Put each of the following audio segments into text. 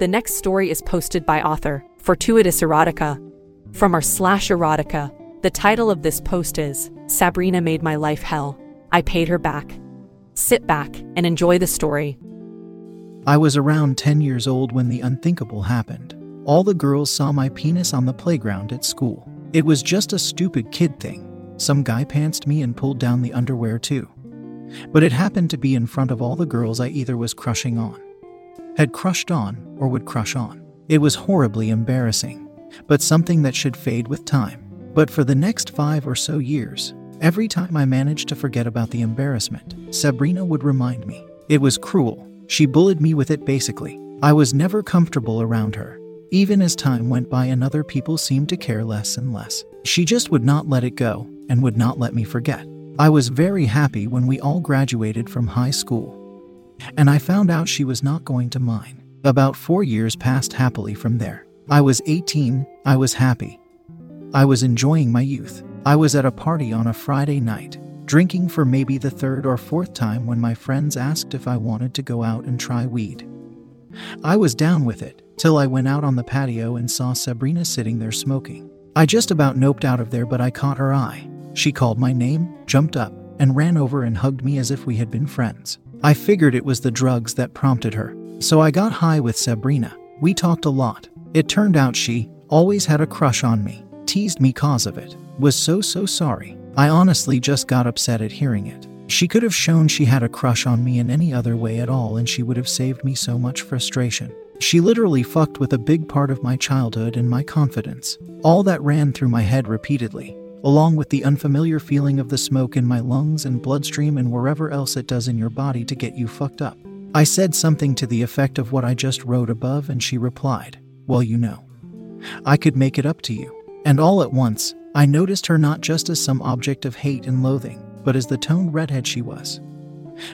The next story is posted by author Fortuitous Erotica. From r slash erotica, the title of this post is Sabrina Made My Life Hell. I paid her back. Sit back and enjoy the story. I was around 10 years old when the unthinkable happened. All the girls saw my penis on the playground at school. It was just a stupid kid thing. Some guy pantsed me and pulled down the underwear too. But it happened to be in front of all the girls I either was crushing on, had crushed on, or would crush on. It was horribly embarrassing, but something that should fade with time. But for the next five or so years, every time I managed to forget about the embarrassment, Sabrina would remind me. It was cruel. She bullied me with it basically. I was never comfortable around her. Even as time went by and other people seemed to care less and less, she just would not let it go and would not let me forget. I was very happy when we all graduated from high school, and I found out she was not going to mine. About four years passed happily from there. I was 18, I was happy. I was enjoying my youth. I was at a party on a Friday night, drinking for maybe the third or fourth time when my friends asked if I wanted to go out and try weed. I was down with it, till I went out on the patio and saw Sabrina sitting there smoking. I just about noped out of there, but I caught her eye. She called my name, jumped up, and ran over and hugged me as if we had been friends. I figured it was the drugs that prompted her. So I got high with Sabrina. We talked a lot. It turned out she always had a crush on me, teased me cause of it, was so so sorry. I honestly just got upset at hearing it. She could have shown she had a crush on me in any other way at all and she would have saved me so much frustration. She literally fucked with a big part of my childhood and my confidence. All that ran through my head repeatedly, along with the unfamiliar feeling of the smoke in my lungs and bloodstream and wherever else it does in your body to get you fucked up. I said something to the effect of what I just wrote above, and she replied, Well, you know, I could make it up to you. And all at once, I noticed her not just as some object of hate and loathing, but as the toned redhead she was,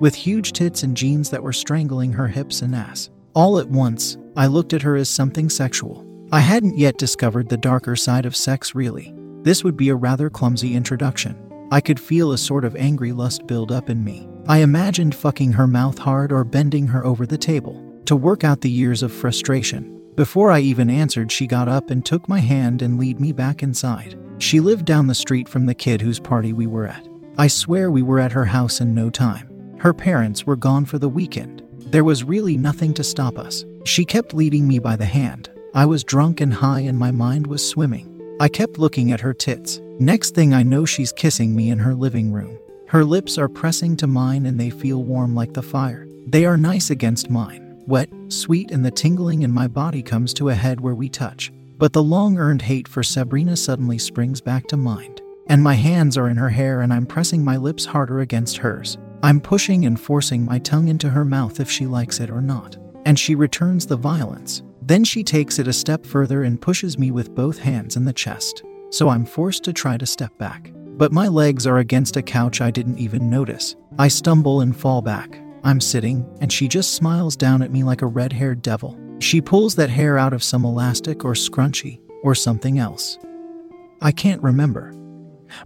with huge tits and jeans that were strangling her hips and ass. All at once, I looked at her as something sexual. I hadn't yet discovered the darker side of sex, really. This would be a rather clumsy introduction. I could feel a sort of angry lust build up in me. I imagined fucking her mouth hard or bending her over the table to work out the years of frustration. Before I even answered, she got up and took my hand and lead me back inside. She lived down the street from the kid whose party we were at. I swear we were at her house in no time. Her parents were gone for the weekend. There was really nothing to stop us. She kept leading me by the hand. I was drunk and high and my mind was swimming. I kept looking at her tits. Next thing I know, she's kissing me in her living room. Her lips are pressing to mine and they feel warm like the fire. They are nice against mine, wet, sweet, and the tingling in my body comes to a head where we touch. But the long earned hate for Sabrina suddenly springs back to mind. And my hands are in her hair and I'm pressing my lips harder against hers. I'm pushing and forcing my tongue into her mouth if she likes it or not. And she returns the violence. Then she takes it a step further and pushes me with both hands in the chest. So I'm forced to try to step back. But my legs are against a couch I didn't even notice. I stumble and fall back. I'm sitting, and she just smiles down at me like a red haired devil. She pulls that hair out of some elastic or scrunchie or something else. I can't remember.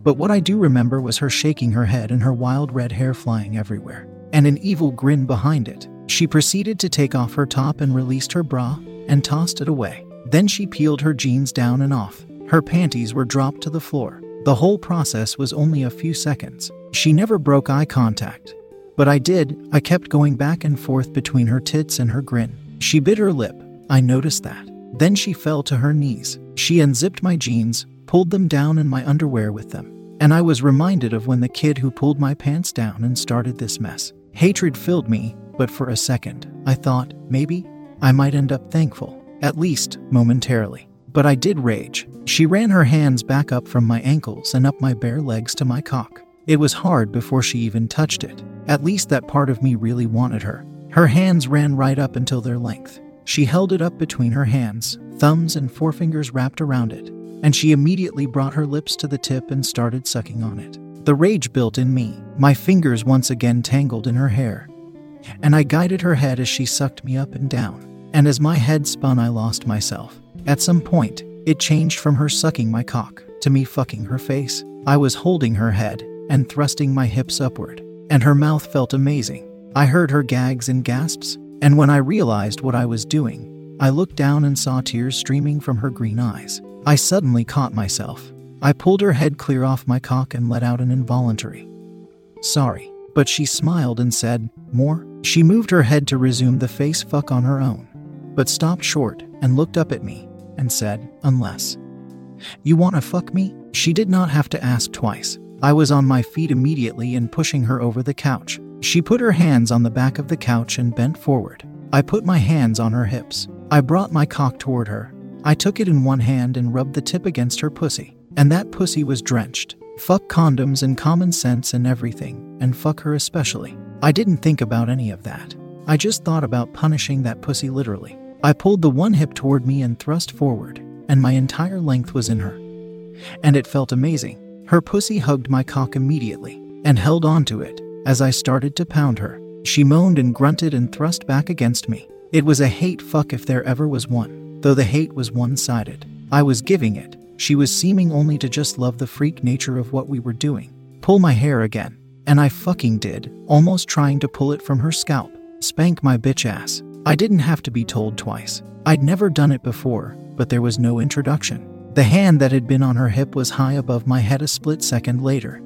But what I do remember was her shaking her head and her wild red hair flying everywhere, and an evil grin behind it. She proceeded to take off her top and released her bra and tossed it away. Then she peeled her jeans down and off. Her panties were dropped to the floor. The whole process was only a few seconds. She never broke eye contact. But I did, I kept going back and forth between her tits and her grin. She bit her lip. I noticed that. Then she fell to her knees. She unzipped my jeans, pulled them down and my underwear with them. And I was reminded of when the kid who pulled my pants down and started this mess. Hatred filled me, but for a second, I thought, maybe, I might end up thankful, at least momentarily. But I did rage. She ran her hands back up from my ankles and up my bare legs to my cock. It was hard before she even touched it. At least that part of me really wanted her. Her hands ran right up until their length. She held it up between her hands, thumbs and forefingers wrapped around it, and she immediately brought her lips to the tip and started sucking on it. The rage built in me. My fingers once again tangled in her hair, and I guided her head as she sucked me up and down. And as my head spun, I lost myself. At some point, it changed from her sucking my cock to me fucking her face. I was holding her head and thrusting my hips upward, and her mouth felt amazing. I heard her gags and gasps, and when I realized what I was doing, I looked down and saw tears streaming from her green eyes. I suddenly caught myself. I pulled her head clear off my cock and let out an involuntary. Sorry. But she smiled and said, More? She moved her head to resume the face fuck on her own, but stopped short and looked up at me and said, Unless. You want to fuck me? She did not have to ask twice. I was on my feet immediately and pushing her over the couch. She put her hands on the back of the couch and bent forward. I put my hands on her hips. I brought my cock toward her. I took it in one hand and rubbed the tip against her pussy. And that pussy was drenched. Fuck condoms and common sense and everything, and fuck her especially. I didn't think about any of that. I just thought about punishing that pussy literally. I pulled the one hip toward me and thrust forward, and my entire length was in her. And it felt amazing. Her pussy hugged my cock immediately and held onto it as I started to pound her. She moaned and grunted and thrust back against me. It was a hate fuck if there ever was one, though the hate was one sided. I was giving it. She was seeming only to just love the freak nature of what we were doing. Pull my hair again. And I fucking did, almost trying to pull it from her scalp. Spank my bitch ass. I didn't have to be told twice. I'd never done it before, but there was no introduction. The hand that had been on her hip was high above my head a split second later.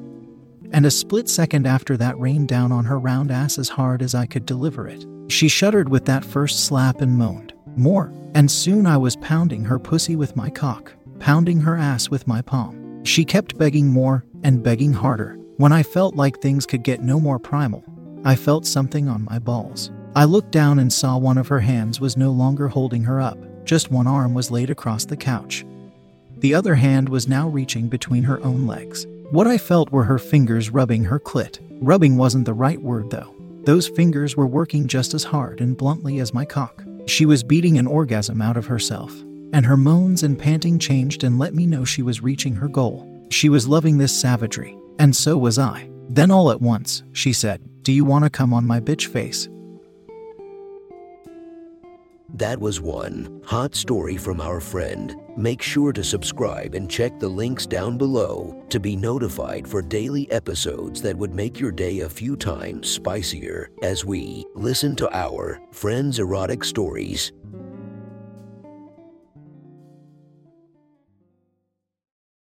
And a split second after that rained down on her round ass as hard as I could deliver it. She shuddered with that first slap and moaned. More. And soon I was pounding her pussy with my cock, pounding her ass with my palm. She kept begging more and begging harder. When I felt like things could get no more primal, I felt something on my balls. I looked down and saw one of her hands was no longer holding her up, just one arm was laid across the couch. The other hand was now reaching between her own legs. What I felt were her fingers rubbing her clit. Rubbing wasn't the right word, though. Those fingers were working just as hard and bluntly as my cock. She was beating an orgasm out of herself, and her moans and panting changed and let me know she was reaching her goal. She was loving this savagery, and so was I. Then all at once, she said, Do you want to come on my bitch face? That was one hot story from our friend. Make sure to subscribe and check the links down below to be notified for daily episodes that would make your day a few times spicier as we listen to our friends' erotic stories.